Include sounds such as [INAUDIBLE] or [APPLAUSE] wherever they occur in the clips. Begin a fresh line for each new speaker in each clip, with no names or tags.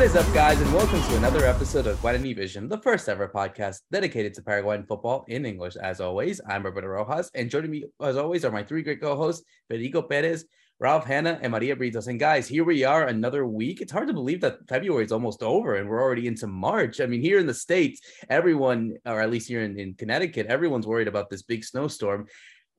What is up, guys, and welcome to another episode of Guarani Vision, the first ever podcast dedicated to Paraguayan football in English. As always, I'm Roberto Rojas, and joining me, as always, are my three great co-hosts, Federico Perez, Ralph Hanna, and Maria Britos. And guys, here we are, another week. It's hard to believe that February is almost over and we're already into March. I mean, here in the States, everyone, or at least here in, in Connecticut, everyone's worried about this big snowstorm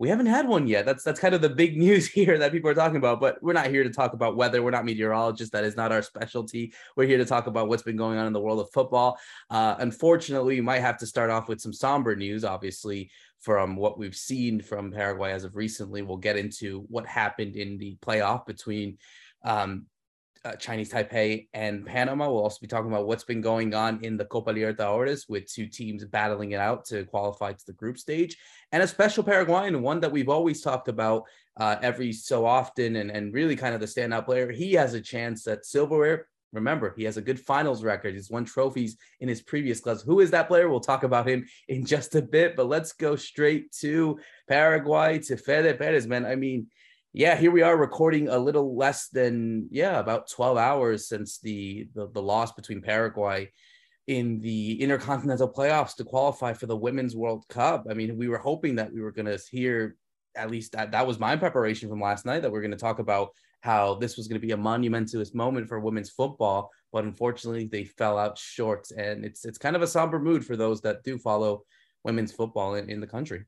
we haven't had one yet. That's that's kind of the big [LAUGHS] news here that people are talking about. But we're not here to talk about weather. We're not meteorologists. That is not our specialty. We're here to talk about what's been going on in the world of football. Uh, unfortunately, we might have to start off with some somber news. Obviously, from what we've seen from Paraguay as of recently, we'll get into what happened in the playoff between um, uh, Chinese Taipei and Panama. We'll also be talking about what's been going on in the Copa Libertadores with two teams battling it out to qualify to the group stage, and a special Paraguayan, one that we've always talked about uh, every so often, and, and really kind of the standout player. He has a chance at silverware. Remember, he has a good finals record. He's won trophies in his previous clubs. Who is that player? We'll talk about him [LAUGHS] in just a bit, but let's go straight to Paraguay to Fede Perez, man. I mean, yeah, here we are recording a little less than yeah about 12 hours since the the, the loss between Paraguay in the intercontinental playoffs to qualify for the women's world cup i mean we were hoping that we were going to hear at least that, that was my preparation from last night that we're going to talk about how this was going to be a monumentous moment for women's football but unfortunately they fell out short and it's it's kind of a somber mood for those that do follow women's football in, in the country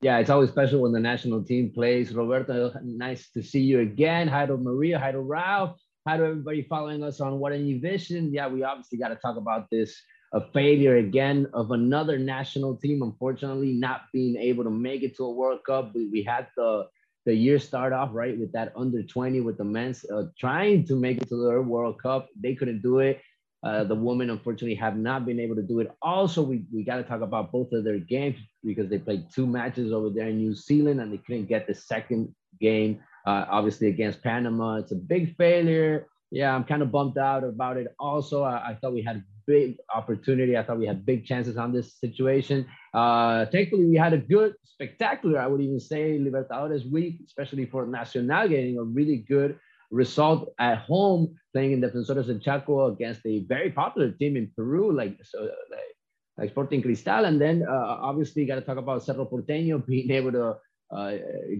yeah, it's always special when the national team plays. Roberto, nice to see you again. Hi to Maria. Hi to Ralph. Hi to everybody following us on Guarani Vision. Yeah, we obviously got to talk about this a failure again of another national team, unfortunately, not being able to make it to a World Cup. We, we had the the year start off right with that under 20 with the men's uh, trying to make it to the World Cup. They couldn't do it. Uh, the women, unfortunately, have not been able to do it. Also, we, we got to talk about both of their games because they played two matches over there in New Zealand and they couldn't get the second game, uh, obviously, against Panama. It's a big failure. Yeah, I'm kind of bummed out about it. Also, I, I thought we had a big opportunity. I thought we had big chances on this situation. Uh, thankfully, we had a good, spectacular, I would even say, Libertadores week, especially for Nacional getting a really good result at home playing in Defensores del Chaco against a very popular team in Peru, like so, like, like Sporting Cristal. And then uh, obviously got to talk about Cerro Porteño [LAUGHS] being able to uh,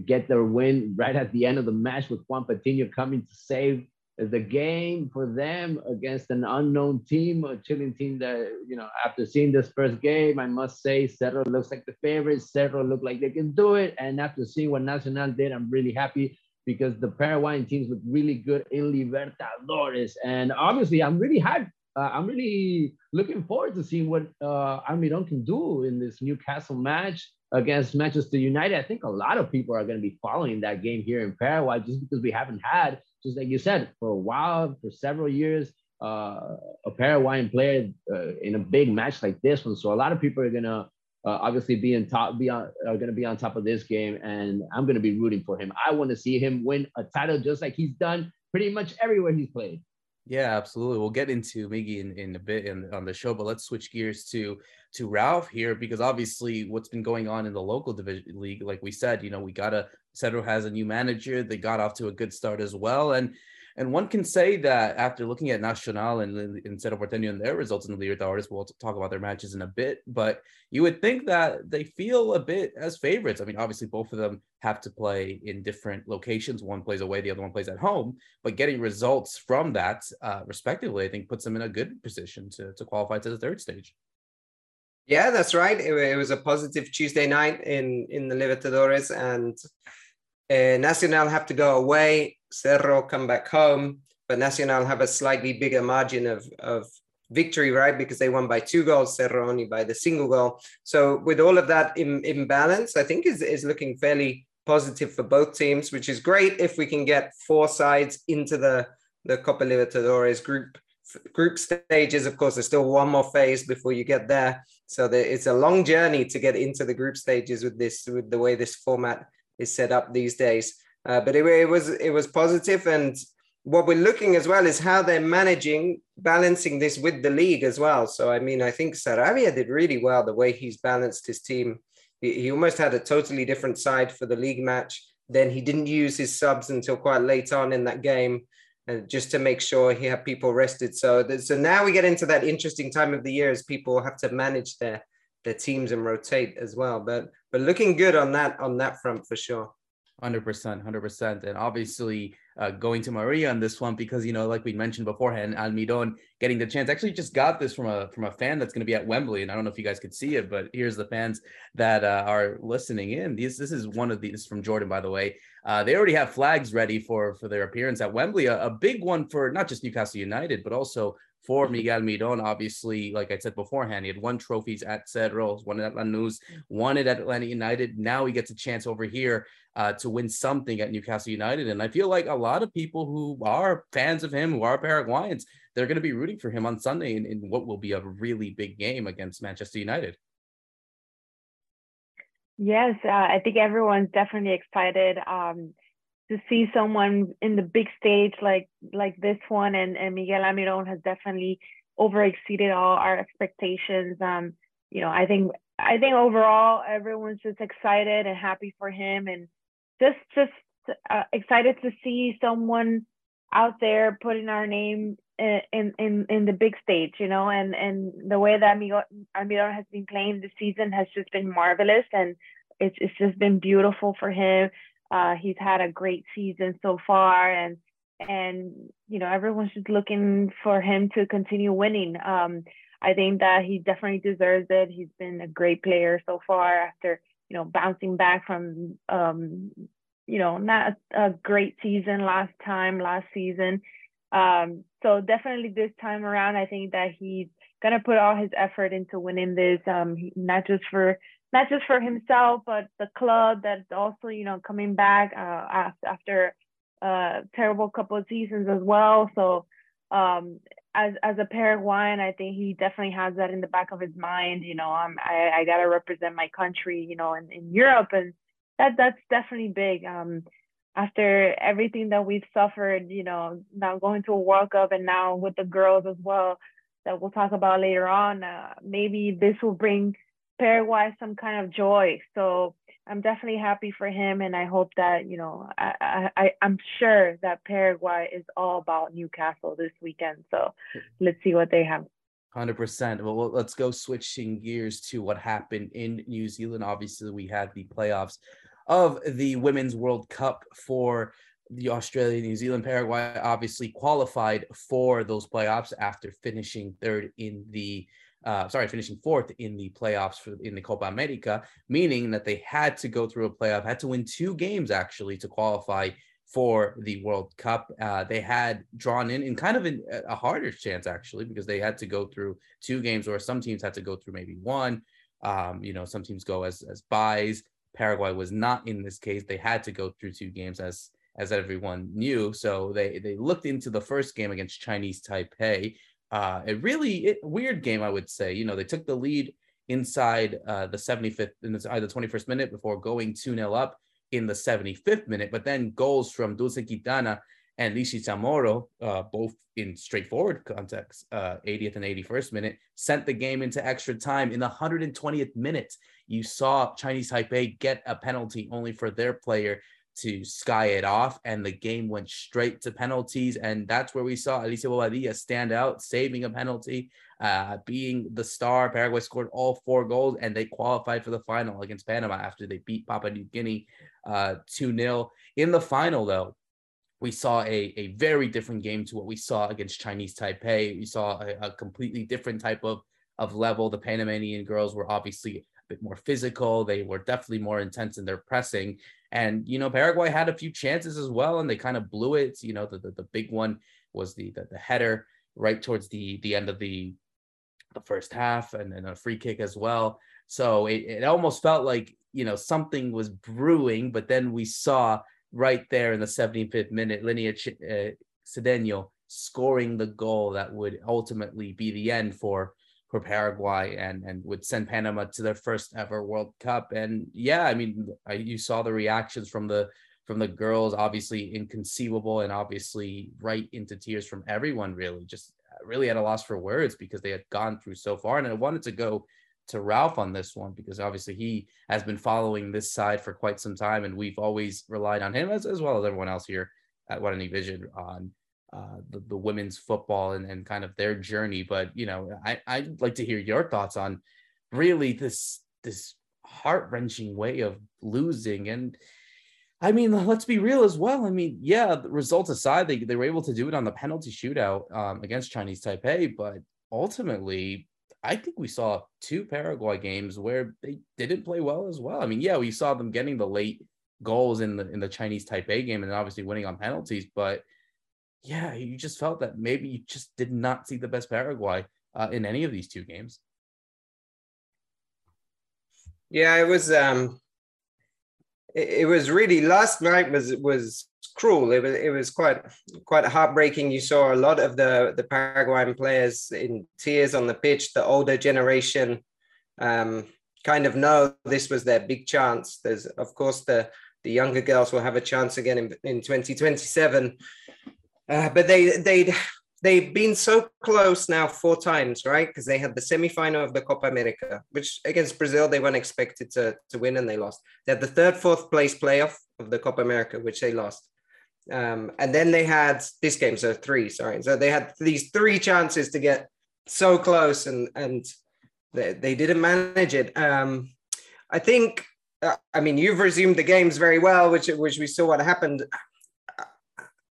get their win right at the end of the match with Juan Patiño coming to save the game for them against an unknown team, a Chilean team that, you know, after seeing this first game, I must say Cerro looks like the favorite. Cerro look like they can do it. And after seeing what Nacional did, I'm really happy because the Paraguayan teams look really good in Libertadores. And obviously, I'm really hyped. Uh, I'm really looking forward to seeing what uh, Almirón can do in this Newcastle match against Manchester United. I think a lot of people are going to be following that game here in Paraguay just because we haven't had, just like you said, for a while, for several years, uh, a Paraguayan player uh, in a big match like this one. So a lot of people are going to uh, obviously be on top, be on, are going to be on top of this game, and I'm going to be rooting for him. I want to see him win a title just like he's done pretty much everywhere he's played.
Yeah, absolutely. We'll get into Miggy in, in a bit in, on the show, but let's switch gears to to Ralph here because obviously what's been going on in the local division league, like we said, you know, we got a Cerro has a new manager. They got off to a good start as well, and and one can say that after looking at Nacional and instead of Porteño and their results in the Libertadores, we'll talk about their matches in a bit. But you would think that they feel a bit as favorites. I mean, obviously, both of them have to play in different locations. One plays away, the other one plays at home. But getting results from that, uh, respectively, I think puts them in a good position to, to qualify to the third stage.
Yeah, that's right. It, it was a positive Tuesday night in in the Libertadores, and uh, Nacional have to go away Cerro come back home, but Nacional have a slightly bigger margin of, of victory, right? Because they won by two goals, Cerro only by the single goal. So with all of that in, in balance, I think is, is looking fairly positive for both teams, which is great if we can get four sides into the, the Copa Libertadores group group stages. Of course, there's still one more phase before you get there. So the, it's a long journey to get into the group stages with this, with the way this format is set up these days. Uh, but it, it, was it was positive, and what we're looking as well is how they're managing balancing this with the league as well. So I mean, I think Saravia did really well the way he's balanced his team. He, he almost had a totally different side for the league match. Then he didn't use his subs until quite late on in that game. and just to make sure he had people rested. So, so now we get into that interesting time of the year as people have to manage their their teams and rotate as well. But but looking good on that on that front for sure.
Hundred percent, hundred percent, and obviously uh, going to Maria on this one because you know, like we mentioned beforehand, Almiron getting the chance. Actually, just got this from a from a fan that's going to be at Wembley, and I don't know if you guys could see it, but here's the fans that uh, are listening in. This this is one of these from Jordan, by the way. Uh, they already have flags ready for for their appearance at Wembley. A, a big one for not just Newcastle United, but also for Miguel Almirón. Obviously, like I said beforehand, he had won trophies at Cerro, one at Lanús, won it at Atlanta United. Now he gets a chance over here uh, to win something at Newcastle United. And I feel like a lot of people who are fans of him, who are Paraguayans, they're going to be rooting for him on Sunday in, in what will be a really big game against Manchester United.
Yes, uh, I think everyone's definitely excited. Um, to see someone in the big stage like like this one and, and Miguel Almirón has definitely over exceeded all our expectations. Um, you know, I think I think overall everyone's just excited and happy for him and just just uh, excited to see someone out there putting our name in in in the big stage, you know, and and the way that Almiron has been playing this season has just been marvelous and it's it's just been beautiful for him uh, he's had a great season so far, and and you know everyone's just looking for him to continue winning. Um, I think that he definitely deserves it. He's been a great player so far after you know bouncing back from um, you know not a, a great season last time last season. Um, so definitely this time around, I think that he's gonna put all his effort into winning this, um, not just for not just for himself, but the club that's also, you know, coming back uh, after a terrible couple of seasons as well. So um, as as a Paraguayan, I think he definitely has that in the back of his mind. You know, I'm, I I gotta represent my country, you know, in, in Europe, and that that's definitely big. Um, after everything that we've suffered, you know, now going to a World Cup and now with the girls as well, that we'll talk about later on. Uh, maybe this will bring Paraguay some kind of joy. So I'm definitely happy for him, and I hope that you know I, I I'm sure that Paraguay is all about Newcastle this weekend. So let's see what they have.
Hundred percent. Well, let's go switching gears to what happened in New Zealand. Obviously, we had the playoffs of the Women's World Cup for the Australia, New Zealand, Paraguay. Obviously, qualified for those playoffs after finishing third in the uh, sorry, finishing fourth in the playoffs for in the Copa America, meaning that they had to go through a playoff, had to win two games actually to qualify for the World Cup. Uh, they had drawn in in kind of an, a harder chance actually because they had to go through two games, or some teams had to go through maybe one. Um, you know, some teams go as as buys. Paraguay was not in this case. They had to go through two games as as everyone knew. So they they looked into the first game against Chinese Taipei, uh, a really it, weird game, I would say. You know, they took the lead inside uh, the 75th, in the, uh, the 21st minute before going 2 0 up in the 75th minute. But then goals from Dulce Quintana and Lice Chamorro, uh, both in straightforward context, uh, 80th and 81st minute, sent the game into extra time. In the 120th minute, you saw Chinese Taipei get a penalty only for their player to sky it off, and the game went straight to penalties. And that's where we saw Alicia Bobadilla stand out, saving a penalty, uh, being the star. Paraguay scored all four goals, and they qualified for the final against Panama after they beat Papua New Guinea uh, 2 0. In the final, though, we saw a, a very different game to what we saw against Chinese Taipei. We saw a, a completely different type of, of level. The Panamanian girls were obviously a bit more physical. They were definitely more intense in their pressing. And, you know, Paraguay had a few chances as well, and they kind of blew it. You know, the, the, the big one was the, the, the header right towards the the end of the the first half and then a free kick as well. So it, it almost felt like, you know, something was brewing, but then we saw right there in the 75th minute, Linnea Ch- uh, scoring the goal that would ultimately be the end for for Paraguay and and would send Panama to their first ever World Cup. And yeah, I mean, I, you saw the reactions from the from the girls, obviously inconceivable and obviously right into tears from everyone. Really, just uh, really at a loss for words because they had gone through so far. And I wanted to go to Ralph on this one because obviously he has been following this side for quite some time, and we've always relied on him as as well as everyone else here at Guarani Vision on uh, the, the women's football and, and kind of their journey. But you know, I I'd like to hear your thoughts on really this this heart wrenching way of losing. And I mean, let's be real as well. I mean, yeah, the results aside, they, they were able to do it on the penalty shootout um, against Chinese Taipei, but ultimately, I think we saw two Paraguay games where they didn't play well as well. I mean, yeah, we saw them getting the late goals in the in the Chinese Taipei game and obviously winning on penalties, but yeah, you just felt that maybe you just did not see the best Paraguay uh, in any of these two games.
Yeah, it was um it, it was really last night was was cruel. It was it was quite quite heartbreaking. You saw a lot of the the Paraguayan players in tears on the pitch. The older generation um, kind of know this was their big chance. There's of course the the younger girls will have a chance again in, in 2027. Uh, but they they they've been so close now four times, right? Because they had the semifinal of the Copa America, which against Brazil they weren't expected to, to win and they lost. They had the third, fourth place playoff of the Copa America, which they lost. Um, and then they had this game, so three, sorry. So they had these three chances to get so close and and they, they didn't manage it. Um, I think, uh, I mean, you've resumed the games very well, which which we saw what happened.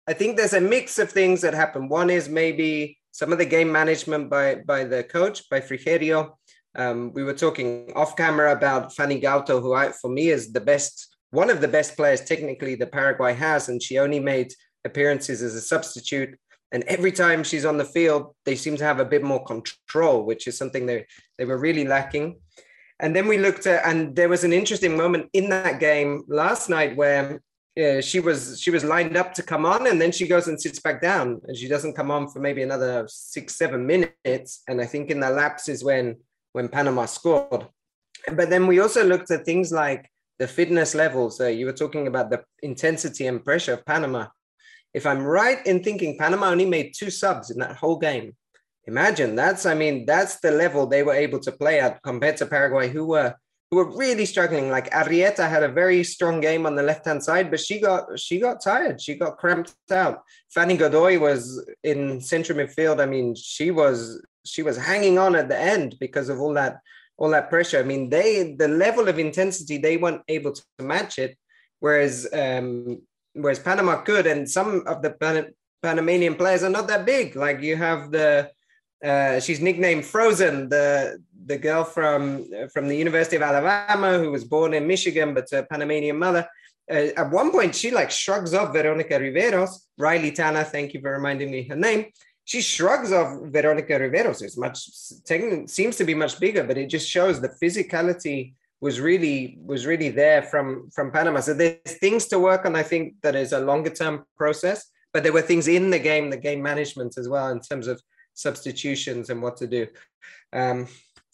I think there's a mix of things that happen. One is maybe some of the game management by by the coach by Frigerio. Um, we were talking off camera about Fanny Gauto, who I, for me is the best, one of the best players technically that Paraguay has, and she only made appearances as a substitute. And every time she's on the field, they seem to have a bit more control, which is something they they were really lacking. And then we looked at, and there was an interesting moment in that game last night where she was she was lined up to come on and then she goes and sits back down and she doesn't come on for maybe another six seven minutes. And i think in the lapse is when when panama scored. But then we also looked at things like the fitness levels you were talking about the intensity and pressure of panama. If i'm right in thinking panama only made two subs in that whole game. Imagine that's i mean that's the level they were able to play at compared to paraguay who were who were really struggling. Like Arrieta had a very strong game on the left hand side, but she got she got tired. She got cramped out. Fanny Godoy was in central midfield. I mean, she was she was hanging on at the end because of all that all that pressure. I mean, they the level of intensity they weren't able to match it, whereas um, whereas Panama could, and some of the Pan- Panamanian players are not that big. Like you have the uh, she's nicknamed Frozen, the the girl from from the University of Alabama who was born in Michigan but a Panamanian mother. Uh, at one point, she like shrugs off Veronica Riveros. Riley Tanner, thank you for reminding me her name. She shrugs off Veronica Riveros. It's much seems to be much bigger, but it just shows the physicality was really was really there from from Panama. So there's things to work on. I think that is a longer term process, but there were things in the game, the game management as well, in terms of substitutions and what to do. Um,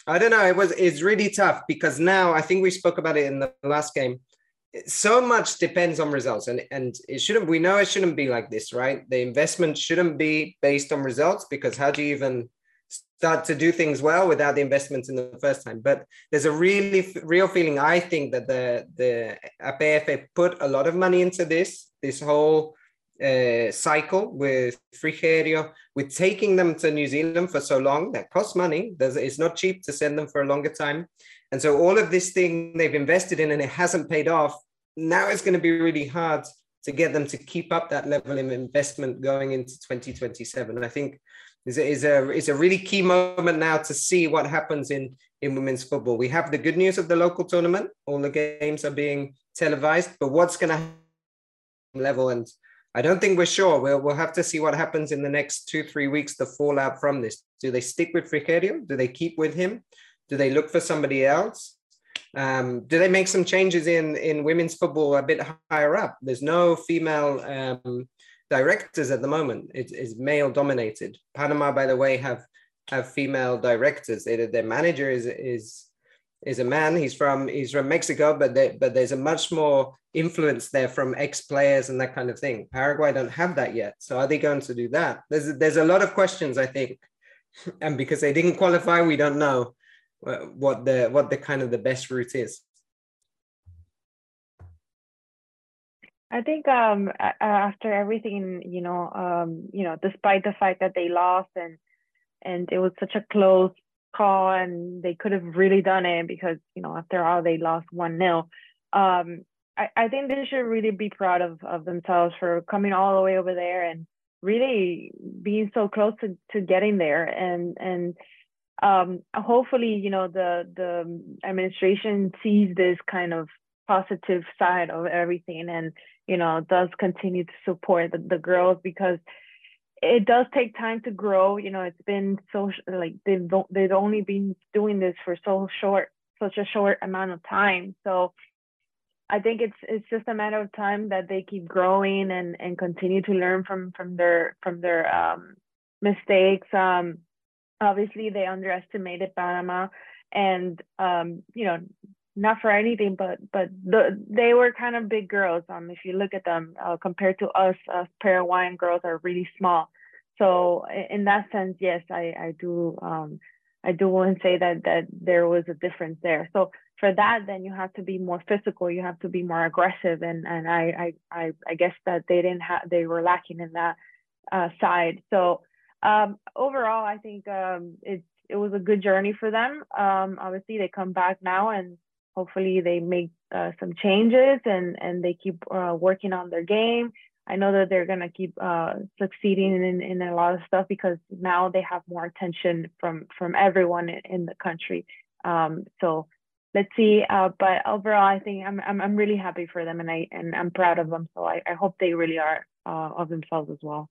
I don't know. It was it's really tough because now I think we spoke about it in the last game. So much depends on results, and and it shouldn't. We know it shouldn't be like this, right? The investment shouldn't be based on results because how do you even start to do things well without the investment in the first time? But there's a really real feeling. I think that the the APF put a lot of money into this. This whole uh, cycle with Frigerio, with taking them to New Zealand for so long. That costs money. There's, it's not cheap to send them for a longer time. And so all of this thing they've invested in and it hasn't paid off. Now it's going to be really hard to get them to keep up that level of investment going into 2027. I think is a, is a is a really key moment now to see what happens in in women's football. We have the good news of the local tournament; all the games are being televised. But what's going to level and I don't think we're sure. We'll, we'll have to see what happens in the next two, three weeks, the fallout from this. Do they stick with Frigerio? Do they keep with him? Do they look for somebody else? Um, do they make some changes in, in women's football a bit higher up? There's no female um, directors at the moment. It is male dominated. Panama, by the way, have have female directors. They, their manager is is is a man. He's from he's from Mexico, but they, but there's a much more influence there from ex players and that kind of thing. Paraguay don't have that yet, so are they going to do that? There's there's a lot of questions I think, [LAUGHS] and because they didn't qualify, we don't know what the what the kind of the best route is.
I think um after everything, you know, um, you know, despite the fact that they lost and and it was such a close call and they could have really done it because, you know, after all they lost one nil. Um, I, I think they should really be proud of, of themselves for coming all the way over there and really being so close to, to getting there and and um, hopefully you know the the administration sees this kind of positive side of everything and you know does continue to support the, the girls because it does take time to grow you know it's been so like they've they've only been doing this for so short such a short amount of time so I think it's it's just a matter of time that they keep growing and and continue to learn from from their from their um, mistakes. Um, obviously, they underestimated Panama, and um, you know, not for anything, but but the they were kind of big girls. Um, if you look at them uh, compared to us, us Paraguayan girls are really small. So in that sense, yes, I I do um I do want to say that that there was a difference there. So for that, then you have to be more physical. You have to be more aggressive, and and I I I, guess that they didn't have they were lacking in that uh, side. So um, overall, I think um, it it was a good journey for them. Um, obviously, they come back now, and hopefully they make uh, some changes and and they keep uh, working on their game. I know that they're gonna keep uh, succeeding in, in a lot of stuff because now they have more attention from from everyone in, the country. Um, so let's see. Uh, but overall, I think I'm, I'm, I'm really happy for them and I and I'm proud of them. So I, I hope they really are uh, of themselves as well.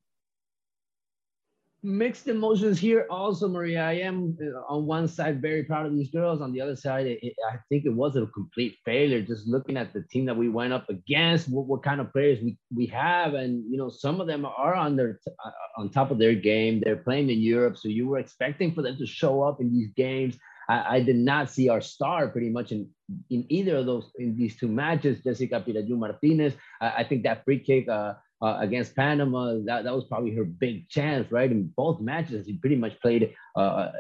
Mixed emotions here also, Maria. I am uh, on one side very proud of these girls. On the other side, it, I think it was a complete failure. Just looking at the team that we went up against, what, what kind of players we, we have, and you know some of them are on their uh, on top of their game. They're playing in Europe, so you were expecting for them to show up in these games I, I, did not see our star pretty much in, in either of those in these two matches. Jessica Piraju Martinez, I, I, think that free kick uh, uh, against Panama, that, that was probably her big chance, right? In both matches, she pretty much played uh, uh,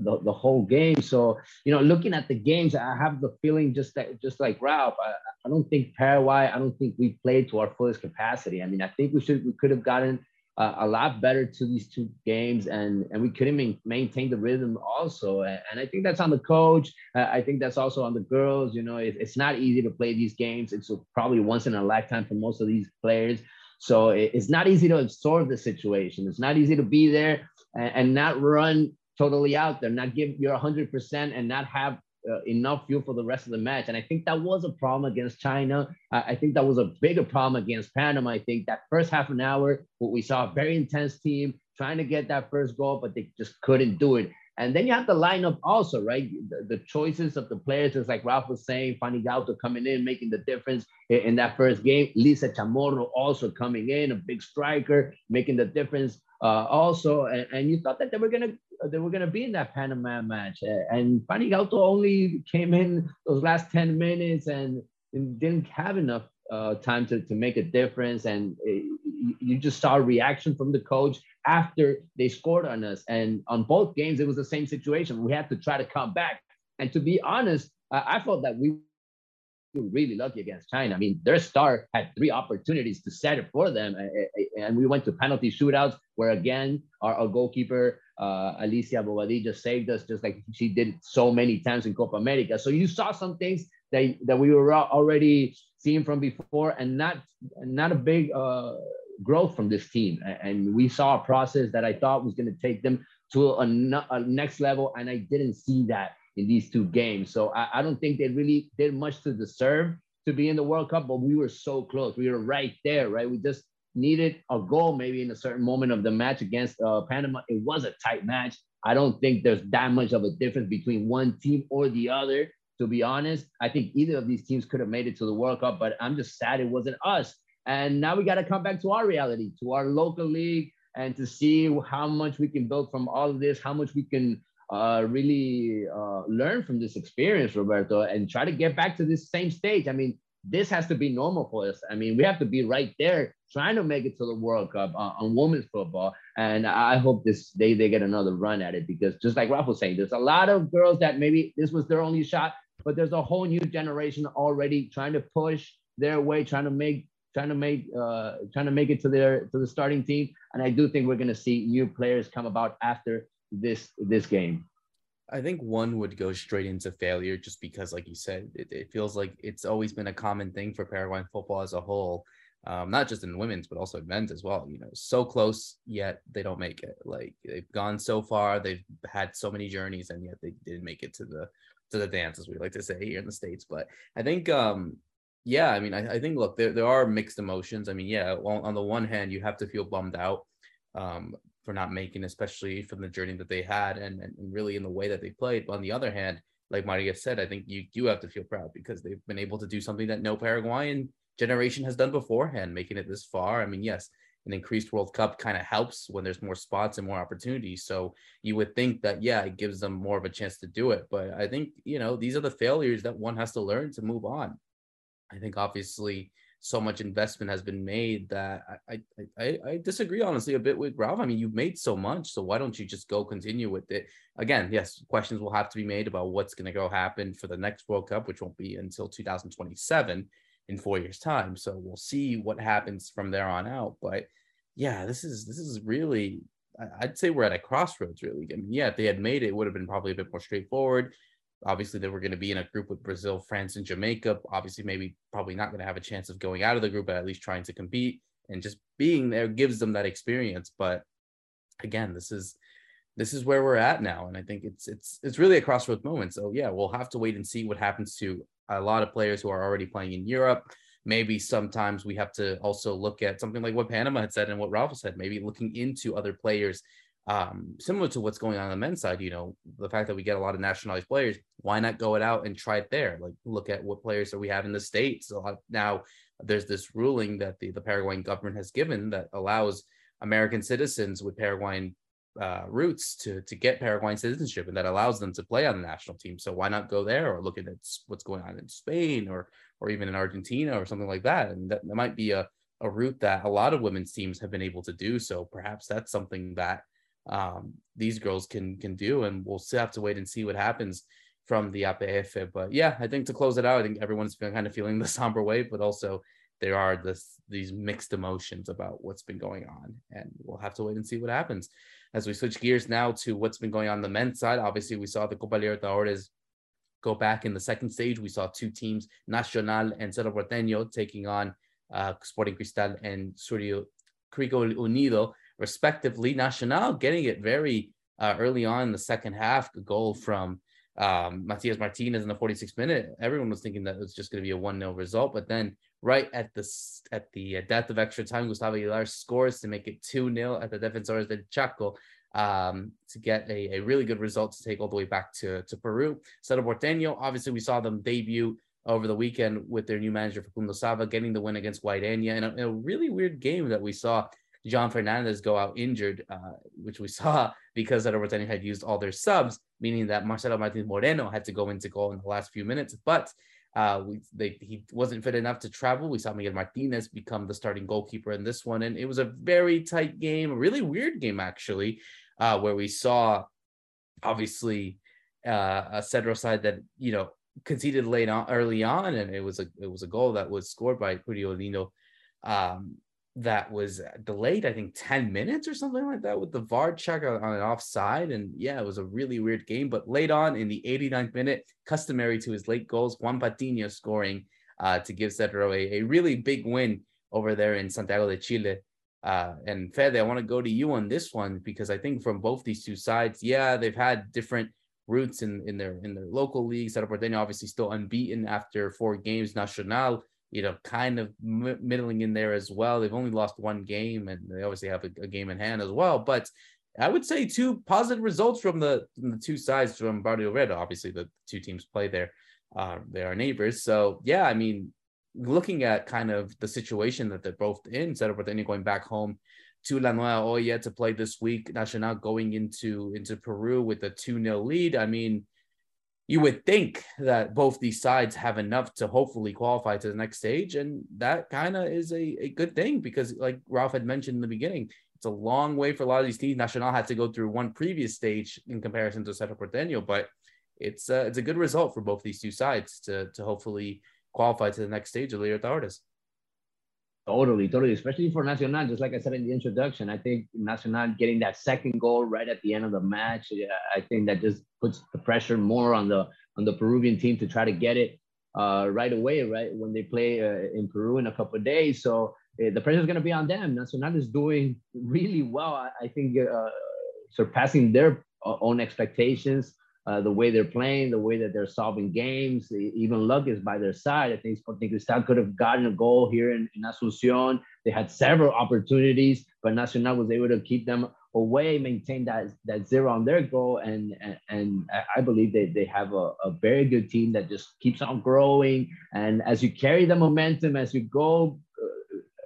the, the whole game. So, you know, looking at the games, I have the feeling just that, just like Ralph, I, I don't think Paraguay, I don't think we played to our fullest capacity. I mean, I think we should, we could have gotten uh, a lot better to these two games, and and we couldn't ma- maintain the rhythm also. And, and, I think that's on the coach. Uh, I think that's also on the girls. You know, it, it's not easy to play these games. It's probably once in a lifetime for most of these players. So it's not easy to absorb the situation. It's not easy to be there and, and not run totally out there, not give your 100% and not have uh, enough fuel for the rest of the match. And I think that was a problem against China. I, I, think that was a bigger problem against Panama. I think that first half an hour, what we saw a very intense team trying to get that first goal, but they just couldn't do it. And then you have the lineup also, right? The, the choices of the players, just like Ralph was saying, Fanny Gauto coming in, making the difference in, in that first game. Lice Chamorro also coming in, a big striker, making the difference uh, also. And, and you thought that they were to they were to be in that Panama match. And Fanny Gauto only came in those last 10 minutes and, and didn't have enough uh, time to, to make a difference. And it, you just saw a reaction from the coach after they scored on us. And on both games, it was the same situation. We had to try to come back. And to be honest, I, I felt that we were really lucky against China. I mean, their star had three opportunities to set it for them. And we went to penalty shootouts where, again, our, our goalkeeper uh, Alicia Bobadilla saved us just like she did so many times in Copa America. So you saw some things that, that we were already seeing from before and not, not a big uh, growth from this team. And we saw a process that I thought was going to take them to a, a, next level. And I didn't see that in these two games. So I, I don't think they really did much to deserve to be in the World Cup, but we were so close. We were right there, right? We just needed a goal maybe in a certain moment of the match against uh, Panama. It was a tight match. I don't think there's that much of a difference between one team or the other. To be honest, I think either of these teams could have made it to the World Cup, but I'm just sad it wasn't us. And now we got to come back to our reality, to our local league, and to see how much we can build from all of this, how much we can uh, really uh, learn from this experience, Roberto, and try to get back to this same stage. I mean, this has to be normal for us. I mean, we have to be right there trying to make it to the World Cup uh, on women's football. And I hope this they, they get another run at it because just like Ralph was saying, there's a lot of girls that maybe this was their only shot, but there's a whole new generation already trying to push their way, trying to make trying to make uh, trying to make it to their to the starting team. And I do think we're going to see new players come about after this this game.
I think one would go straight into failure just because, like you said, it, it feels like it's always been a common thing for Paraguayan football as a whole, um, not just in women's, but also in men's as well. You know, so close, yet they don't make it. Like they've gone so far, they've had so many journeys, and yet they didn't make it to the to the dance, as we like to say here in the States. But I think um, yeah, I mean, I, I think look, there, there are mixed emotions. I mean, yeah, well, on the one hand, you have to feel bummed out um, for not making, especially from the journey that they had and, and really in the way that they played. But on the other hand, like Maria said, I think you do have to feel proud because they've been able to do something that no Paraguayan generation has done beforehand, making it this far. I mean, yes, an increased World Cup kind of helps when there's more spots and more opportunities. So you would think that, yeah, it gives them more of a chance to do it. But I think, you know, these are the failures that one has to learn to move on. I think obviously so much investment has been made that I, I I disagree honestly a bit with Ralph. I mean, you've made so much, so why don't you just go continue with it? Again, yes, questions will have to be made about what's going to go happen for the next World Cup, which won't be until 2027 in four years' time. So we'll see what happens from there on out. But yeah, this is this is really I'd say we're at a crossroads, really. I mean, yeah, if they had made it, it would have been probably a bit more straightforward. Obviously, they were going to be in a group with Brazil, France, and Jamaica. Obviously, maybe probably not going to have a chance of going out of the group, but at least trying to compete and just being there gives them that experience. But again, this is this is where we're at now, and I think it's it's it's really a crossroads moment. So yeah, we'll have to wait and see what happens to a lot of players who are already playing in Europe. Maybe sometimes we have to also look at something like what Panama had said and what Ralph said, maybe looking into other players um, similar to what's going on on the men's side, you know, the fact that we get a lot of nationalized players, why not go it out and try it there? Like look at what players that we have in the States. A So now there's this ruling that the, the Paraguayan government has given that allows American citizens with Paraguayan uh, roots to, to get Paraguayan citizenship and that allows them to play on the national team. So why not go there or look at what's going on in Spain or, or even in Argentina or something like that? And that, that might be a, a route that a lot of women's teams have been able to do. So perhaps that's something that um, these girls can can do, and we'll still have to wait and see what happens from the APF. But yeah, I think to close it out, I think everyone's been kind of feeling the [LAUGHS] somber way, but also there are this these mixed emotions about what's been going on, and we'll have to wait and see what happens. As we switch gears now to what's been going on on the men's side, obviously we saw the Copa Libertadores go back in the second stage. We saw two teams, Nacional and Cerro Porteño, taking on uh, Sporting Cristal and Surio Crico Unido respectively. Nacional getting it very uh, early on in the second half, a goal from um, Matias Martinez in the 46th minute. Everyone was thinking that it was just going to be a 1 0 result. But then, right at the, at the uh, death of extra time, Gustavo Aguilar scores to make it 2 0 at the Defensores del Chaco um, to get a, a really good result to take all the way back to, to Peru. Cerro Porteño, obviously, we saw them debut over the weekend with their new manager Facundo Sava getting the win against Guaireña in a, in a really weird game that we saw John Fernandez go out injured, uh, which we [LAUGHS] saw because Cerro Porteño had used all their subs, meaning that Marcelo Martinez Moreno had to go into goal in the last few minutes. But uh, we, they, he wasn't fit enough to travel. We saw Miguel Martinez become the starting goalkeeper in this one, and it was a very tight game, a really weird game actually, uh, where we saw obviously uh, a Cerro side that you know conceded late on early on, and it was a it was a goal that was scored by Julio Lino. Um, that was delayed, I think 10 minutes or something like that with the VAR check on, an offside. And yeah, it was a really weird game. But late on in the 89th minute, customary to his late goals, Juan Patiño scoring uh, to give Cerro a, a really big win over there in Santiago de Chile. Uh, and Fede, I want to go to you on this one because I think from both these two sides, yeah, they've had different roots in, in their in their local leagues. Cerro Porteño obviously still unbeaten after four games. Nacional you know, kind of middling in there as well. They've only lost one game, and they obviously have a, a game in hand as well. But I would say two positive results from the from the two sides from Barrio Obrero. Obviously, the two teams play there; uh, they are neighbors. So yeah, I mean, looking at kind of the situation that they're both in, Cerro Porteño going back home to La Nueva Olla to play this week, Nacional going into into Peru with a 2-0 lead. I mean, you would think that both these sides have enough to hopefully qualify to the next stage. And that kind of is a, a good thing because, like Ralph had mentioned in the beginning, it's a long way for a lot of these teams. Nacional had to go through one previous stage in comparison to Cerro Porteño, but it's uh, it's a good result for both these two sides to to hopefully qualify to the next stage of the Libertadores.
Totally, totally. Especially for Nacional, just like I said in the introduction, I think Nacional getting that second goal right at the end of the match, I think that just puts the pressure more on the on the Peruvian team to try to get it uh, right away, right when they play uh, in Peru in a couple of days. So uh, the pressure is going to be on them. Nacional is doing really well. I, I think uh, surpassing their uh, own expectations uh, the way they're playing, the way that they're solving games. Even luck is by their side. I think Sporting Cristal could have gotten a goal here in, in Asunción. They had several opportunities, but Nacional was able to keep them away, maintain that, that zero on their goal. And, and, and I believe they, they have a, a very good team that just keeps on growing. And as you carry the momentum, as you go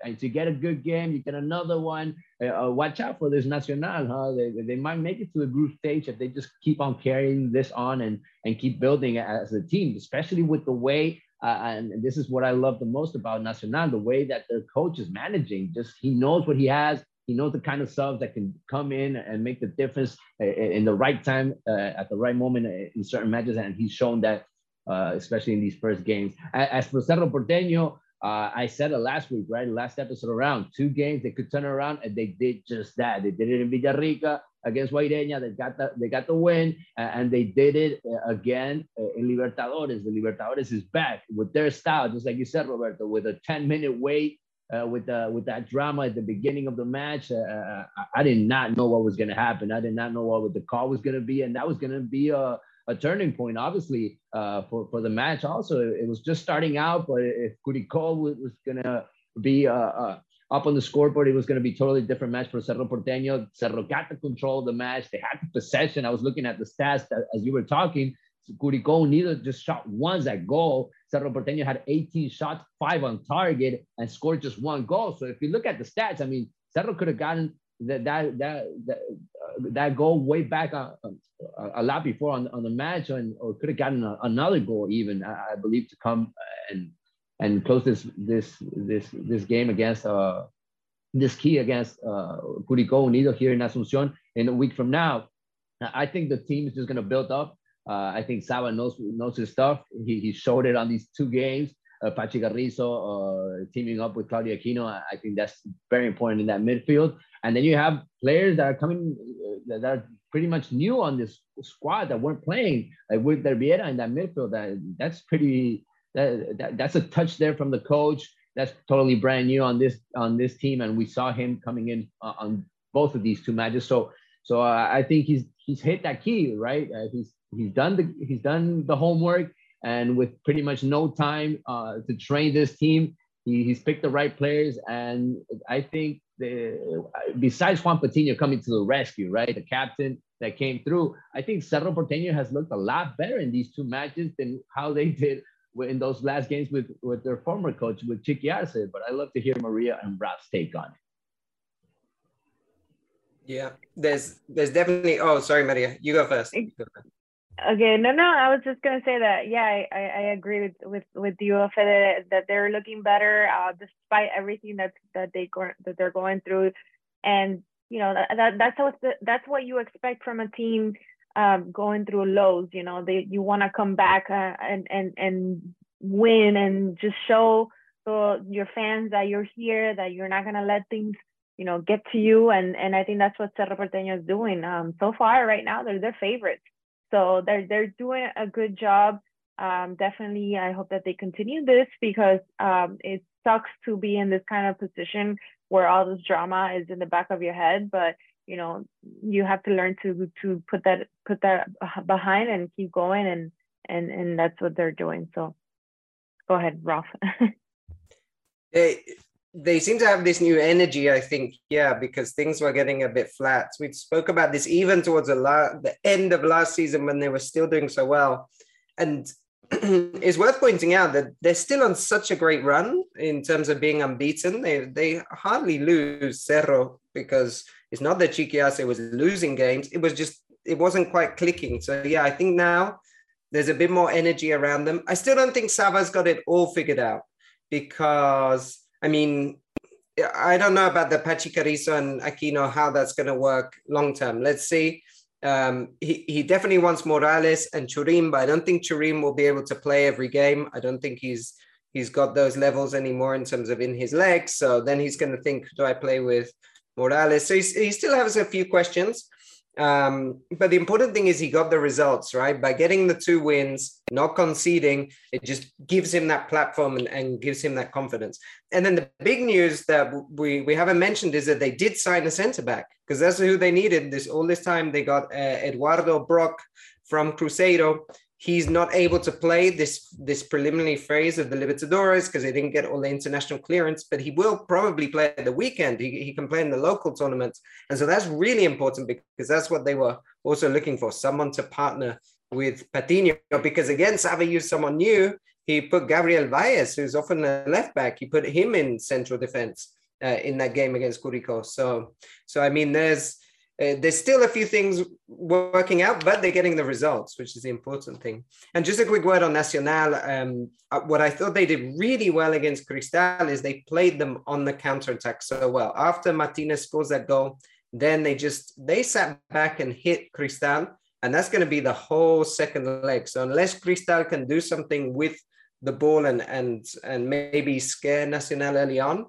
and to get a good game, you get another one. Uh, uh, watch out for this Nacional, huh? They, they might make it to the group stage if they just keep on carrying this on and, and keep building as a team, especially with the way, uh, and this is what I love the most about Nacional, the way that their coach is managing. Just he knows what he has. He knows the kind of subs that can come in and make the difference uh, in the right time, uh, at the right moment in certain matches. And he's shown that, uh, especially in these first games. As for Cerro Porteño, uh, I said it last week, right? Last episode around two games they could turn around, and they did just that. They did it in Villarrica against Guaireña. They got the they got the win, and they did it uh, again uh, in Libertadores. The Libertadores is back with their style, just like you said, Roberto, with a 10 minute wait. Uh, with with that drama at the beginning of the match, uh, uh I, I did not know what was going to happen. I did not know what the call was going to be, and that was going to be a a turning point, obviously, uh, for, for the match. Also, it was just starting out, but if Curicó was, going to be uh, uh, up on the scoreboard, it was going to be totally different match for Cerro Porteño. Cerro got the control of the match. They had the possession. I was looking at the stats as you were talking. Curicó neither just shot once at goal. Cerro Porteño had 18 shots, five on target, and scored just one goal. So if you look at the stats, I mean, Cerro could have gotten that that that that, uh, that goal way back uh, a, a, lot before on, on the match, and or could have gotten a, another goal even I, I, believe to come and and close this this this this game against uh this key against uh Curicó Unido here in Asunción in a week from now. I think the team is just going to build up. Uh, I think Sava knows knows his stuff. He, he showed it on these two games. Uh, Pachi Carrizo uh, teaming up with Claudio Aquino. I think that's very important in that midfield. And then you have players that are coming that are pretty much new on this squad that weren't playing, like with Derbiera in that midfield. That that's pretty. That, that, that's a touch there from the coach. That's totally brand new on this on this team, and we saw him coming in uh, on both of these two matches. So so uh, I think he's he's hit that key right. Uh, he's he's done the he's done the homework, and with pretty much no time uh, to train this team, he, he's picked the right players, and I think the, besides Juan Patino coming to the rescue, right, the captain that came through, I think Cerro Porteño has looked a lot better in these two matches than how they did in those last games with, with their former coach, with Chiqui Arce. But I love to hear Maria and Ralph's take on it.
Yeah, there's there's definitely. Oh, sorry, Maria, you go first. You go first.
Okay, no, no, I was just gonna say that. Yeah, I, I agree with with with you, that, that they're looking better uh, despite everything that that they go, that they're going through, and you know that, that that's what the, that's what you expect from a team um, going through lows. You know, they you want to come back uh, and and and win and just show the, your fans that you're here, that you're not gonna let things you know get to you, and and I think that's what Cerro Porteño is doing. Um, so far, right now, they're their favorites. So they're they're doing a good job. Um, definitely, I hope that they continue this because um, it sucks to be in this kind of position where all this drama is in the back of your head. But you know, you have to learn to to put that put that behind and keep going, and and and that's what they're doing. So, go ahead, Ralph. [LAUGHS]
hey, they seem to have this new energy i think yeah because things were getting a bit flat. We spoke about this even towards the, la- the end of last season when they were still doing so well. And [CLEARS THROAT] it's worth pointing out that they're still on such a great run in terms of being unbeaten. They they hardly lose cerro because it's not that Chiqui Arce was losing games. It was just it wasn't quite clicking. So yeah i think now there's a bit more energy around them. I still don't think Sava's got it all figured out because I mean, I don't know about the Pachi Carrizo and Aquino, how that's going to work long term. Let's see. Um, he, he definitely wants Morales and Churin, but I don't think Churin will be able to play every game. I don't think he's he's got those levels anymore in terms of in his legs. So then he's going to think, do I play with Morales? So he still has a few questions. Um, but the important thing is he got the results, right? By getting the two wins, not conceding, it just gives him that platform and, and gives him that confidence. And then the big news that we, we haven't mentioned is that they did sign a centre back because that's who they needed. This all this time they got uh, Eduardo Brock from Cruzeiro he's not able to play this this preliminary phase of the Libertadores because he didn't get all the international clearance, but he will probably play at the weekend. He, he can play in the local tournaments. And so that's really important because that's what they were also looking for, someone to partner with Patino. Because again, Xavi used someone new. He put Gabriel Valles, who's often a left back, he put him in central defense uh, in that game against Curicó. So, so I mean, there's uh, there's still a few things working out, but they're getting the results, which is the important thing. And just a quick word on Nacional. Um, uh, what I thought they did really well against Cristal is they played them on the counter attack so well. After Martinez scores that goal, then they just they sat back and hit Cristal, and that's going to be the whole second leg. So unless Cristal can do something with the ball and and and maybe scare Nacional early on,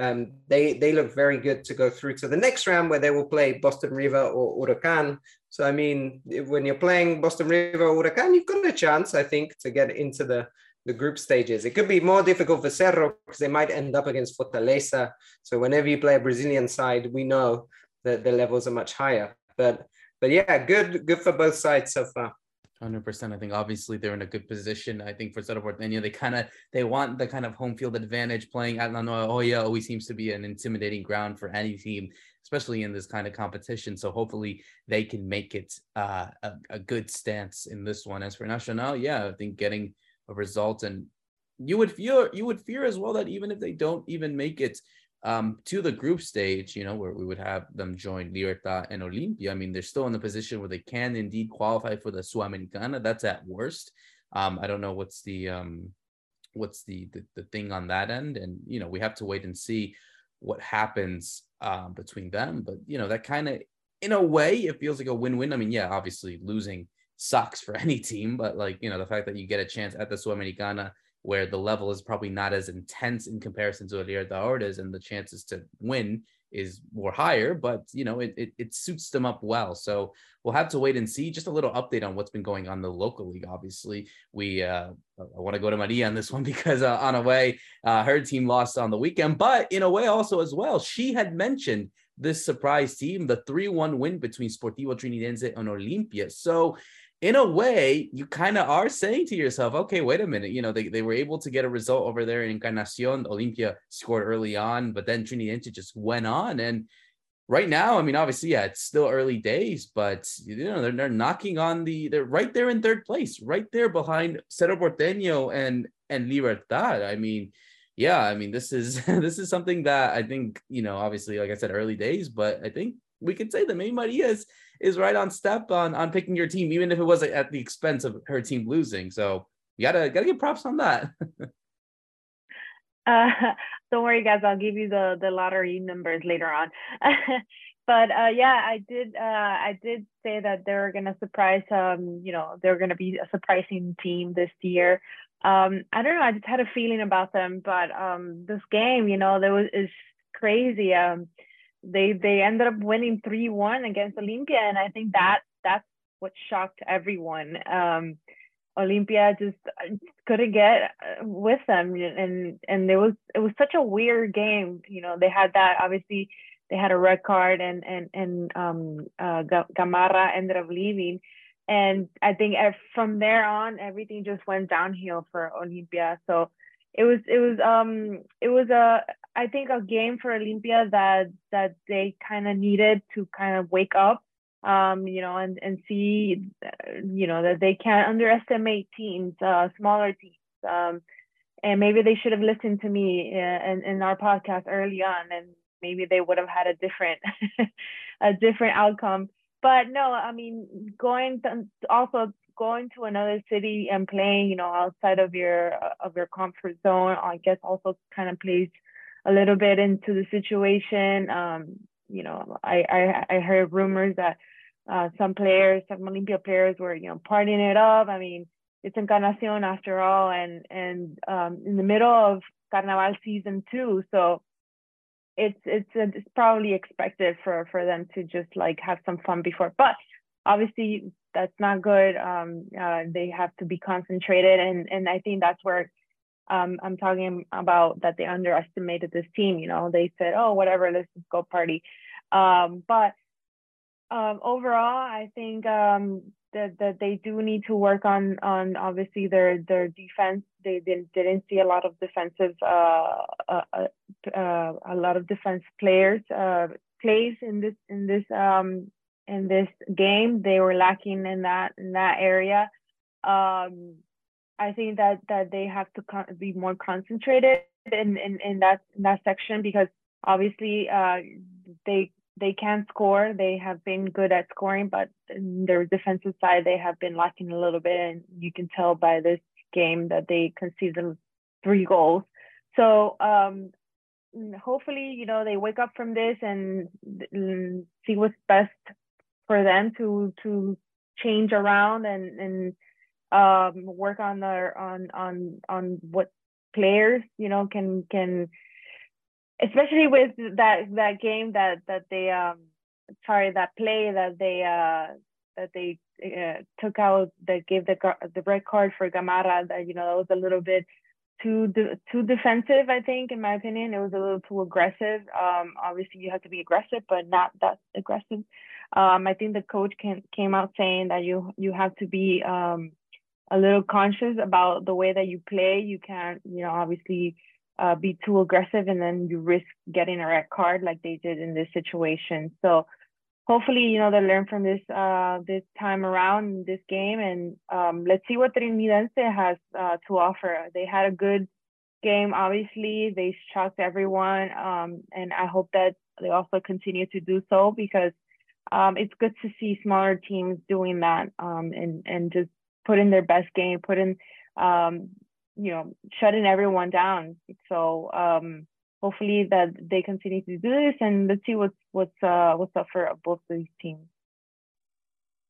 um, they they look very good to go through to the next round where they will play Boston River or Huracan. So I mean, when you're playing Boston River or Huracan, you've got a chance, I think, to get into the the group stages. It could be more difficult for Cerro because they might end up against Fortaleza. So whenever you play a Brazilian side, we know that the levels are much higher. But but yeah, good good for both sides so far.
Hundred percent. I think obviously they're in a good position. I think for Cerro Porteño, they kind of they want the kind of home field advantage. Playing at La Olla always seems to be an intimidating ground for any team, especially in this kind of competition. So hopefully they can make it uh, a, a good stance in this one. As for Nacional, yeah, I think getting a result and you would fear you would fear as well that even if they don't even make it um, to the group stage, you know, where we would have them join Libertad and Olimpia. I mean, they're still in the position where they can indeed qualify for the Sudamericana. That's at worst. Um, I don't know what's the um, what's the, the, the thing on that end, and you know, we have to wait and see what happens um, between them. But you know, that kind of, in a way, it feels like a win-win. I mean, yeah, obviously losing sucks for [LAUGHS] any team, but like you know, the fact that you get a chance at the Sudamericana where the level is probably not as intense in comparison to Libertadores and the chances to win is more higher, but you know, it, it, it suits them up well. So we'll have to wait and see. Just a little update on what's been going on the local league. Obviously, we uh, I want to go to Maria on this one [LAUGHS] because uh, on a way, uh, her team lost on the weekend, but in a way also as well, she had mentioned this surprise team, the 3-1 win between Sportivo Trinidense and Olimpia. So in a way, you kind of are saying to yourself, okay, wait a minute. You know, they, they were able to get a result over there in Encarnacion. Olimpia scored early on, but then Trinidad just went on. And right now, I mean, obviously, yeah, it's still early days, but you know, they're, they're knocking on the, they're right there in third place, right there behind Cerro Porteño and and Libertad. I mean, yeah, I mean, this is [LAUGHS] this is something that I think, you know, obviously, like I said, early days, but I think we could say that maybe Maria is is right on step on on picking your team, even if it was at the expense of her team losing. So you gotta gotta get props on that. [LAUGHS]
uh, [LAUGHS] don't worry, guys. I'll give you the the lottery numbers later on. [LAUGHS] but uh, yeah, I did uh, I did say that they're gonna surprise. Um, you know, they're gonna be a surprising team this year. Um, I don't know. I just had a feeling about them, but um, this game, you know, there was is crazy. Um, they they ended up winning 3-1 against Olimpia and I think that that's what shocked everyone. Um, Olimpia just couldn't get uh, with them and and it was it was such a weird game, you know, they had that obviously they had a red card and and and um uh Gamarra ended up leaving and I think from there on everything just went downhill for Olimpia. So it was it was um it was a I think a game for Olimpia that that they kind of needed to kind of wake up, um, you know, and and see, you know, that they can't underestimate teams, uh, smaller teams. Um, and maybe they should have listened to me uh, in, in our podcast early on, and maybe they would have had a different [LAUGHS] a different outcome. But no, I mean, going to also going to another city and playing, you know, outside of your of your comfort zone, I guess also kind of plays a little bit into the situation. Um, you know, I, I, I heard rumors that uh, some players, some Olimpia players were, you know, partying it up. I mean, it's Encarnacion after all, and and um, in the middle of Carnaval season two, so it's it's it's probably expected for for them to just like have some fun before, but obviously that's not good. Um, uh, they have to be concentrated, and and I think that's where um, I'm talking about that they underestimated this team. You know, they said, oh, whatever, let's just go party. Um, but um, overall, I think um, that, that they do need to work on on obviously their their defense. They didn't didn't see a lot of defensive uh, uh, uh, uh a lot of defense players uh, plays in this in this um, in this game. They were lacking in that in that area. Um, I think that that they have to con- be more concentrated in, in in that in that section because obviously uh, they they can score. They have been good at scoring, but in their defensive side they have been lacking a little bit, and you can tell by this game that they conceded three goals. So um, hopefully, you know, they wake up from this and see what's best for them to to change around and and um, work on their on on on what players you know can can especially with that that game that that they um sorry that play that they uh that they uh, took out that gave the the red card for Gamarra that you know that was a little bit too de- too defensive I think in my opinion. It was a little too aggressive. Um obviously you have to be aggressive but not that aggressive. Um I think the coach can, came out saying that you you have to be um a little conscious about the way that you play. You can't you know obviously uh, be too aggressive and then you risk getting a red card like they did in this situation. So hopefully, you know, they learn from this uh, this time around this game and um, let's see what Trinidense has uh, to offer. They had a good game, obviously. They shocked everyone. Um, and I hope that they also continue to do so because um, it's good to see smaller teams doing that um, and, and just put in their best game, put in um, you know shutting everyone down so um hopefully that they continue to do this and let's see what's what's uh what's up for both these teams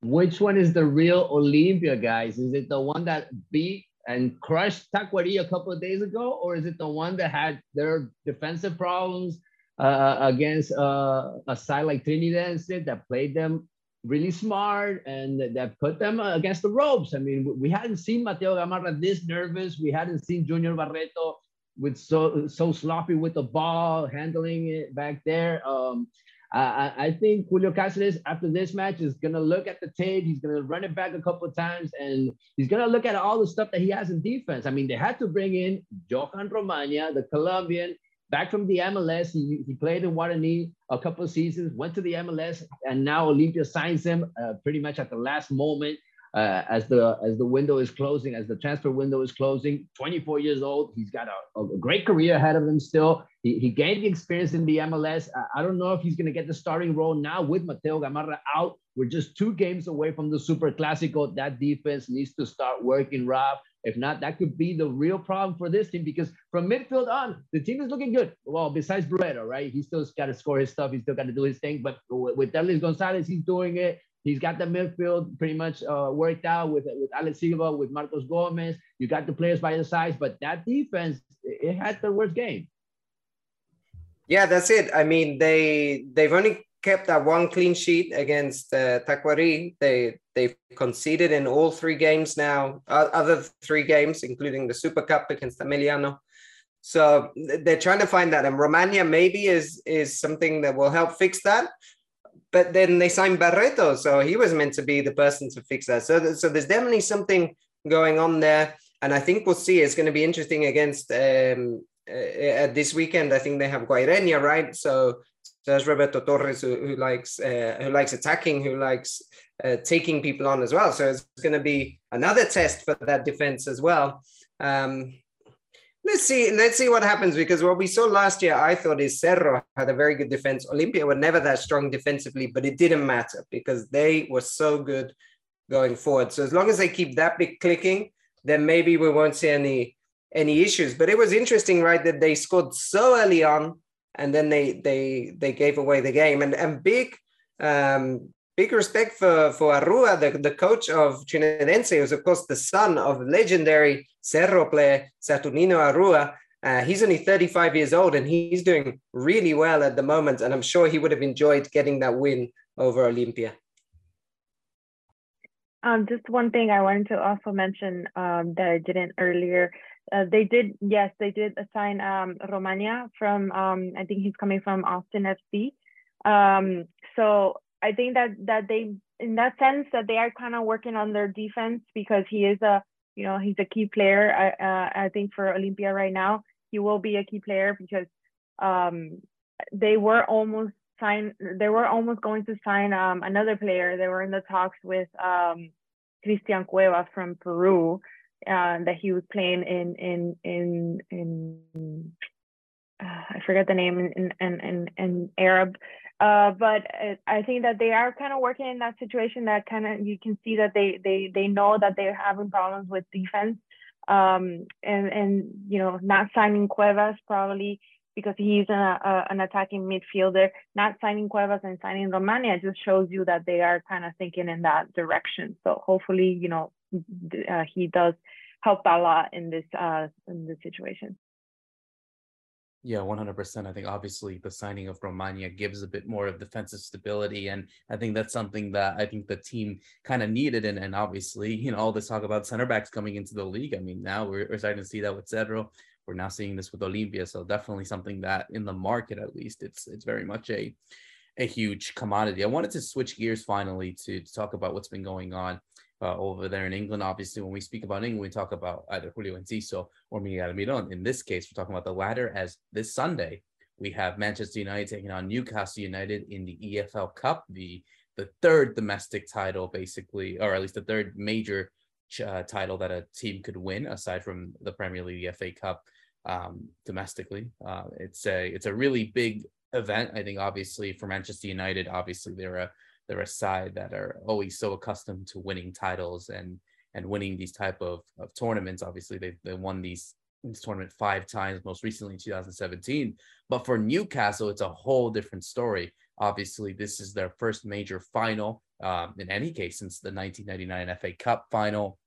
which one is the real Olimpia guys is it the one that beat and crushed Tacuary a couple of days ago or is it the one that had their defensive problems uh, against uh, a side like Trinidad that played them really smart and that put them against the ropes. I mean, we hadn't seen Mateo Gamarra this nervous. We hadn't seen Junior Barreto with so so sloppy with the ball, handling it back there. Um, I, I think Julio Cáceres after this match is gonna look at the tape. He's gonna run it back a couple of times, and he's gonna look at all the stuff that he has in defense. I mean, they had to bring in Johan Romaña, the Colombian back from the MLS. He, he played in Guarani a couple of seasons, went to the MLS, and now Olimpia signs him uh, pretty much at the last moment uh, as the as the window is closing, as the transfer window is closing. 24 years old, he's got a, a great career ahead of him still. He, he gained the experience in the MLS. I, I don't know if he's going to get the starting role now with Mateo Gamarra out. We're just two games away from the Super Clásico. That defense needs to start working, Rob. If not, that could be the real problem for this team because from midfield on, the team is looking good. Well, besides Barreto, right? He still got to score his stuff. He's still got to do his thing. But with Derlis Gonzalez, he's doing it. He's got the midfield pretty much uh, worked out with with Alex Silva, with Marcos Gomez. You got the players by the sides, but that defense, it had the worst game.
Yeah, that's it. I mean, they they've only kept that one clean sheet against uh, Tacuary. They they've conceded in all three games now, other three games, including the Super Cup against Ameliano. So they're trying to find that, and Romaña maybe is is something that will help fix that. But then they signed Barreto, so he was meant to be the person to fix that. So so there's definitely something going on there, and I think we'll see. It's going to be interesting against um, uh, this weekend. I think they have Guaireña, right? So so there's Roberto Torres who, who likes uh, who likes attacking, who likes uh, taking people on as well. So it's going to be another test for that defense as well. Um, let's see. Let's see what happens because what we saw last year, I thought is Cerro had a very good defense. Olimpia were never that strong defensively, but it didn't matter because they were so good going forward. So as long as they keep that bit clicking, then maybe we won't see any any issues. But it was interesting, right, that they scored so early on and then they they they gave away the game. And and big um, big respect for, for Arrua, the, the coach of Trinidense, who's of course the son of legendary Cerro player Saturnino Arrua. Uh, he's only 35 years old and he's doing really well at the moment. And I'm sure he would have enjoyed getting that win over Olimpia.
Um, just one thing I wanted to also mention um, that I didn't earlier. Uh, they did, yes, they did assign um, Romaña from, um, I think he's coming from Austin FC. Um, so I think that that they, in that sense, that they are kind of working on their defense because he is a, you know, he's a key player. I, uh, I think for Olimpia right now, he will be a key player because um, they were almost sign. They were almost going to sign um, another player. They were in the talks with um, Cristian Cuevas from Peru uh, that he was playing in in in in. Uh, I forget the name in in in, in Arab, uh, but I think that they are kind of working in that situation. That kind of you can see that they they they know that they're having problems with defense, um, and and you know not signing Cuevas probably because he's a, a, an attacking midfielder. Not signing Cuevas and signing Romaña just shows you that they are kind of thinking in that direction. So hopefully, you know, uh, he does help a lot in this uh, in this situation.
Yeah, 100%. I think obviously the signing of Romaña gives a bit more of defensive stability. And I think that's something that I think the team kind of needed. And, and obviously, you know, all this talk about center backs coming into the league. I mean, now we're, we're starting to see that with Cerro. We're now seeing this with Olimpia, so definitely something that in the market at least it's it's very much a a huge commodity. I wanted to switch gears finally to, to talk about what's been going on uh, over there in England. Obviously, when we speak about England, we talk about either Julio Enciso or Miguel Almiron. In this case, we're talking about the latter as this Sunday we have Manchester United taking on Newcastle United in the EFL Cup, the the third domestic title, basically, or at least the third major uh, title that a team could win aside from the Premier League, FA Cup um, domestically. Uh, it's a it's a really big event. I think obviously for Manchester United, obviously they're a they're a side that are always so accustomed to winning titles and and winning these type of, of tournaments. Obviously they they won these this tournament five times, most recently in 2017. But for Newcastle, it's a whole different story. Obviously, this is their first major final um, in any case since the 1999 FA Cup final.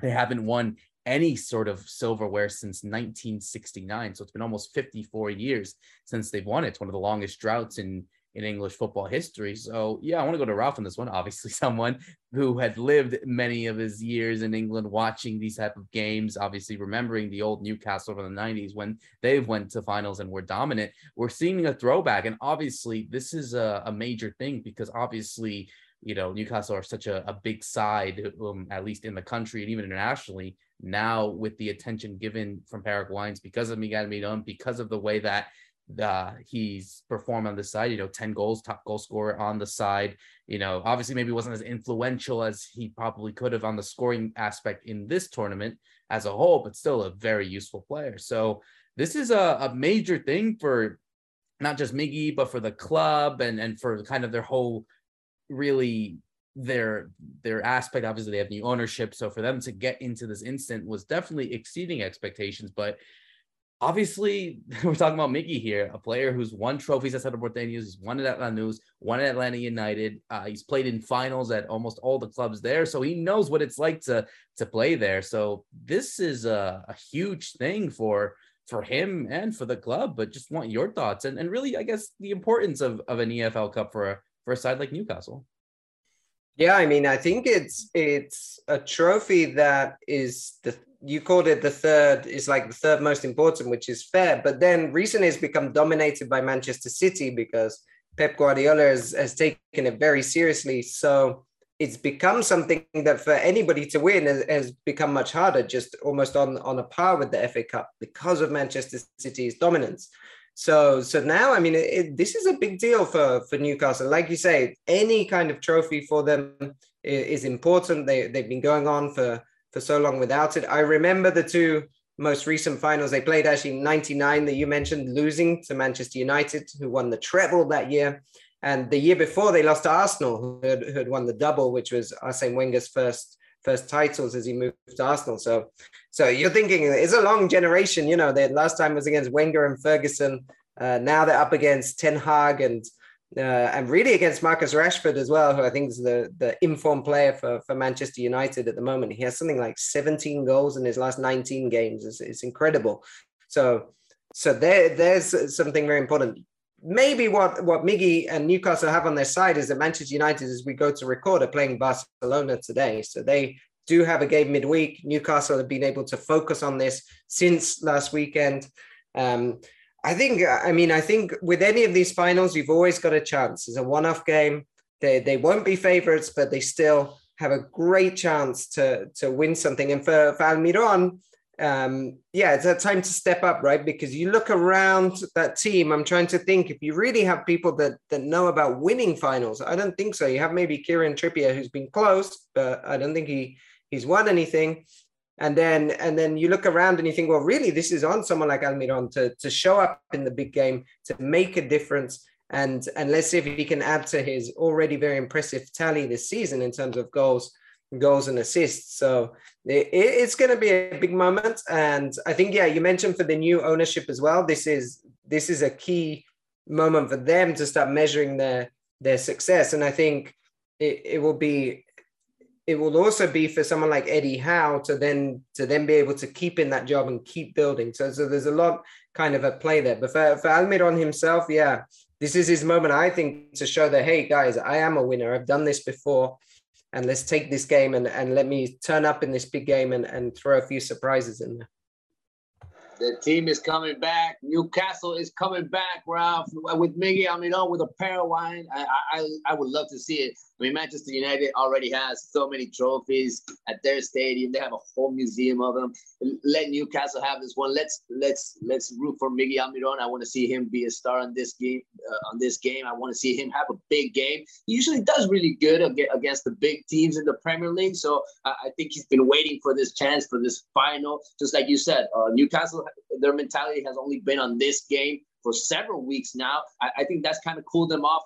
They haven't won any sort of silverware since 1969. So it's been almost 54 years since they've won it. It's one of the longest droughts in in English football history. So yeah, I want to go to Ralph on this one. Obviously, [LAUGHS] someone who had lived many of his years in England watching these type of games, obviously remembering the old Newcastle from the 90s when they went to finals and were dominant. We're seeing a throwback. And obviously, this is a, a major thing because obviously, you know, Newcastle are such a, a big side, um, at least in the country and even internationally now with the attention given from Paraguayans because of Miguel Almiron, because of the way that uh, he's performed on the side, you know, 10 goals, top goal scorer on the side. You know, obviously maybe wasn't as influential as he probably could have on the scoring aspect in this tournament as a whole, but still a very useful player. So this is a, a major thing for not just Miggy, but for the club and, and for kind of their whole really their their aspect obviously they have new ownership so for them to get into this instant was definitely exceeding expectations but obviously [LAUGHS] we're talking about Miggy here a player who's won trophies at Cerro Porteños he's won at Lanús won at Atlanta United uh, he's played in finals at almost all the clubs there so he knows what it's like to to play there so this is a, a huge thing for for him and for the club but just want your thoughts and, and really I guess the importance of, of an EFL Cup for a for a side like Newcastle.
Yeah, I mean, I think it's it's a trophy that is the you called it the third is like the third most important, which is fair. But then recently it's become dominated by Manchester City because Pep Guardiola has, has taken it very seriously. So it's become something that for anybody to win has, has, become much harder, just almost on, on a par with the FA Cup because of Manchester City's dominance. So so now, I mean, it, this is a big deal for for Newcastle. Like you say, any kind of trophy for them is, is important. They they've been going on for for so long without it. I remember the two most recent finals they played actually 99 that you mentioned losing to Manchester United who won the treble that year and the year before they lost to Arsenal who had, who had won the double which was Arsene Wenger's first first titles as he moved to Arsenal. So, so you're thinking it's a long generation. You know, the last time was against Wenger and Ferguson. Uh, now they're up against Ten Hag and uh, and really against Marcus Rashford as well, who I think is the the informed player for, for Manchester United at the moment. He has something like 17 goals in his last 19 games. It's, it's incredible. So so there there's something very important. Maybe what what Miggy and Newcastle have on their side is that Manchester United, as we go to record, are playing Barcelona today. So they do have a game midweek. Newcastle have been able to focus on this since last weekend. Um, I think, I mean, I think with any of these finals, you've always got a chance. It's a one off game. They, they won't be favorites, but they still have a great chance to, to win something. And for, for Almiron, um, yeah, it's a time to step up, right? Because you look around that team. I'm trying to think if you really have people that that know about winning finals. I don't think so. You have maybe Kieran Trippier, who's been close, but I don't think he he's won anything and then and then you look around and you think well really this is on someone like almiron to to show up in the big game to make a difference. And and let's see if he can add to his already very impressive tally this season in terms of goals goals and assists. So it, it's going to be a big moment. And i think yeah you mentioned for the new ownership as well this is this is a key moment for them to start measuring their their success. And i think it, it will be it will also be for someone like Eddie Howe to then to then be able to keep in that job and keep building. So so there's a lot kind of a play there. But for, for Almiron himself, yeah, this is his moment, I think, to show that hey guys, I am a winner. I've done this before. And let's take this game and, and let me turn up in this big game and, and throw a few surprises in there.
The team is coming back. Newcastle is coming back, Ralph, with Miggy Almiron with a pair of wine. I, I, I would love to see it. I mean, Manchester United already has so many trophies at their stadium. They have a whole museum of them. Let Newcastle have this one. Let's let's let's root for Miggy Almiron. I want to see him be a star on this game. Uh, on this game, I want to see him have a big game. He usually does really good against the big teams in the Premier League. So I think he's been waiting for this chance for this final. Just like you said, uh, Newcastle, their mentality has only been on this game for several weeks now. I, I think that's kind of cooled them off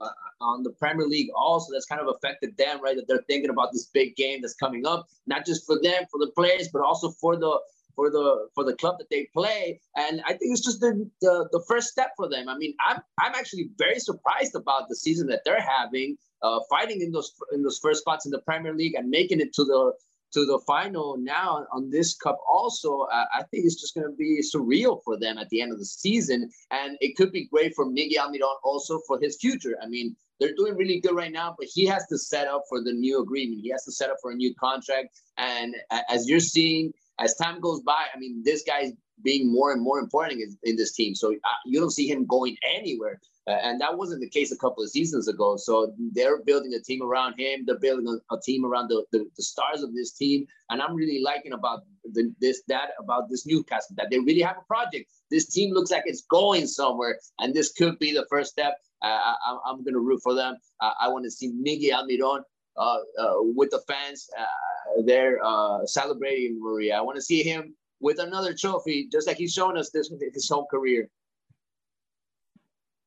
uh, on the Premier League also that's kind of affected them, right? That they're thinking about this big game that's coming up, not just for them, for the players, but also for the for the for the club that they play. And I think it's just the the, the first step for them. I mean, I'm I'm actually very surprised about the season that they're having, uh, fighting in those in those first spots in the Premier League and making it to the to the final. Now on this cup also uh, i think it's just going to be surreal for them at the end of the season. And it could be great for miguel almiron also for his future. I mean they're doing really good right now but he has to set up for the new agreement. He has to set up for a new contract. And as you're seeing as time goes by i mean this guy's being more and more important in, in this team so uh, you don't see him going anywhere uh, and that wasn't the case a couple of seasons ago. So they're building a team around him. They're building a, a team around the, the, the, stars of this team. And I'm really liking about the, this, that, about this Newcastle, that they really have a project. This team looks like it's going somewhere. And this could be the first step. Uh, I, am going to root for them. Uh, I want to see Miguel Almiron uh, uh, with the fans uh, there celebrating Maria. I want to see him with another trophy, just like he's shown us this his whole career.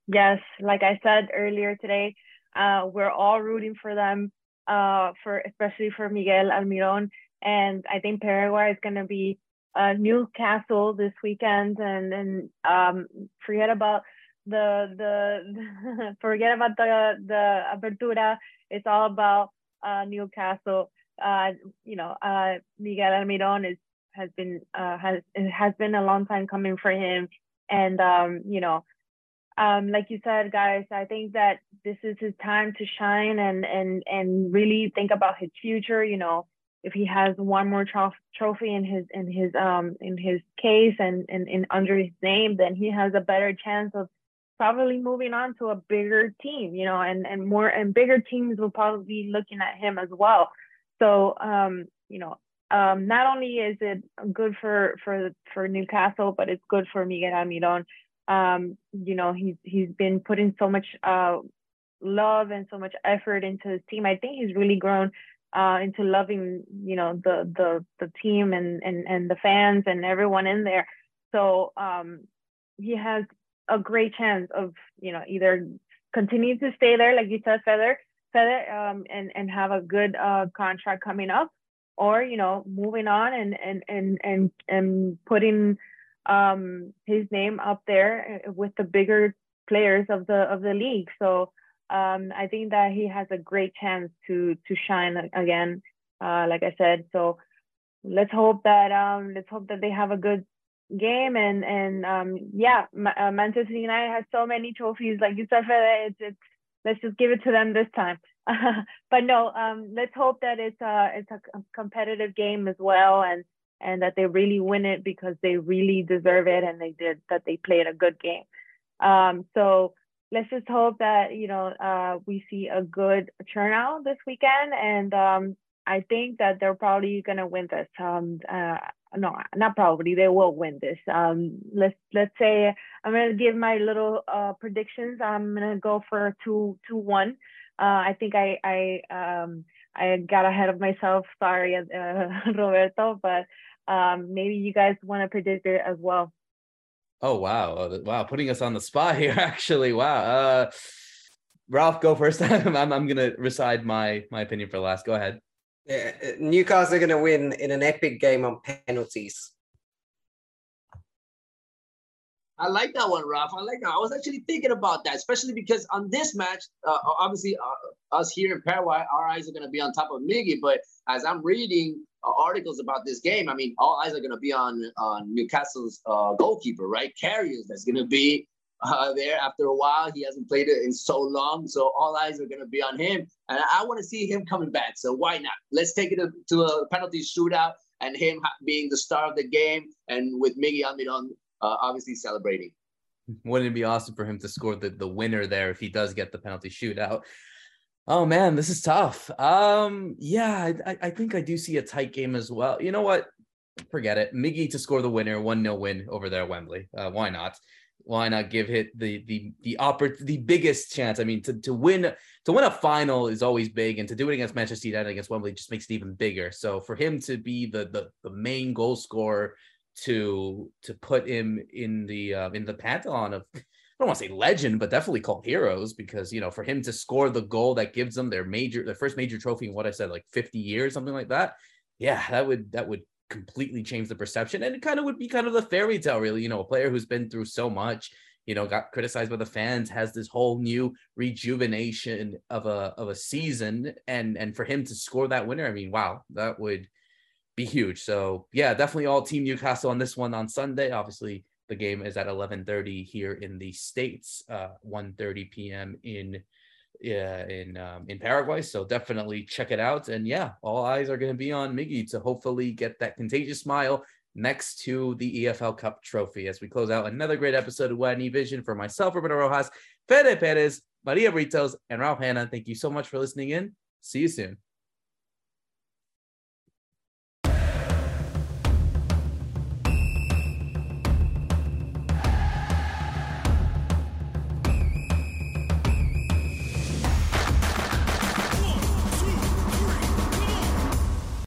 Yes, like I said earlier today, uh, we're all rooting for them, uh, for especially for Miguel Almiron, and I think Paraguay is going to be uh, Newcastle this weekend, and and um, forget about the the [LAUGHS] forget about the the apertura. It's all about uh, Newcastle. Uh, you know, uh, Miguel Almiron is has been uh, has has been a long time coming for him, and um, you know um, like you said, guys, I think that this is his time to shine and and and really think about his future. You know, if he has one more tro- trophy in his in his um in his case and, and and under his name, then he has a better chance of probably moving on to a bigger team. You know, and and more and bigger teams will probably be looking at him as well. So um, you know, um, not only is it good for for for Newcastle, but it's good for Miguel Almiron um, you know, he's he's been putting so much uh, love and so much effort into his team. I think he's really grown uh, into loving, you know, the the the team and and and the fans and everyone in there. So um, he has a great chance of, you know, either continue to stay there, like you said, Feather, Feather, um, and and have a good uh, contract coming up, or you know, moving on and and and and and putting um, his name up there uh, with the bigger players of the of the league. So um, I think that he has a great chance to to shine again. Uh, like I said, so let's hope that um, let's hope that they have a good game and and um, yeah, uh, Manchester United has so many trophies. Like you said, it's it's let's just give it to them this time. [LAUGHS] but no, um, let's hope that it's a it's a competitive game as well, and and that they really win it because they really deserve it, and they did that they played a good game. Um, so let's just hope that you know uh, we see a good turnout this weekend, and um, I think that they're probably gonna win this. Um, uh, no, not probably. They will win this. Um, let's let's say I'm gonna give my little uh, predictions. I'm gonna go for two two one. Uh, I think I I um I got ahead of myself. [LAUGHS] Sorry, uh, [LAUGHS] Roberto, but um, maybe you guys want to predict it as well.
Oh wow, oh, wow, putting us on the spot [LAUGHS] here. Actually, wow. Uh, Ralph, go first. I'm I'm gonna recite my my opinion for last. Go ahead.
Yeah, uh, Newcastle are going to win in an epic game on penalties.
I like that one, Ralph. I like that. I was actually thinking about that, especially because on this match, uh, obviously, uh, us here in Paraguay, our eyes are going to be on top of Miggy. But as I'm reading uh, articles about this game, I mean, all eyes are going to be on on Newcastle's uh, goalkeeper, right? Karius. that's going to be uh, there after a while. He hasn't played it in so long, so all eyes are going to be on him. And I want to see him coming back. So why not? Let's take it to a penalty shootout and him being the star of the game, and with Miggy Almiron uh, obviously celebrating.
Wouldn't it be awesome for him to score the, the winner there if he does get the penalty shootout? Oh man, this is tough. Um, yeah, I, I think I do see a tight game as well. You know what? Forget it. Miggy to score the winner, one 0 win over there Wembley. Uh, why not? why not give it the the the oppor- the biggest chance? I mean, to, to win to win a final is always big, and to do it against Manchester United against Wembley just makes it even bigger. So for him to be the the, the main goal scorer to to put him in the uh, in the pantheon of I don't want to say legend, but definitely called heroes because you know for him to score the goal that gives them their major their first major trophy in what I said like 50 years something like that. Yeah, that would that would completely change the perception. And it kind of would be kind of the fairy tale, really. You know, a player who's been through so much, you know, got criticized by the fans, has this whole new rejuvenation of a of a season. And and for him to score that winner, I mean, wow, that would be huge. So yeah, definitely all team Newcastle on this one on Sunday. Obviously, the game is at 11:30 here in the States, uh 1:30 p.m. in yeah, in um, in Paraguay. So definitely check it out. And yeah, all eyes are going to be on Miggy to hopefully get that contagious smile next to the EFL Cup trophy as we close out another great episode of Guarani Vision for myself, Roberto Rojas, Fede Perez, Maria Britos, and Ralph Hanna. Thank you so much for listening in. See you soon.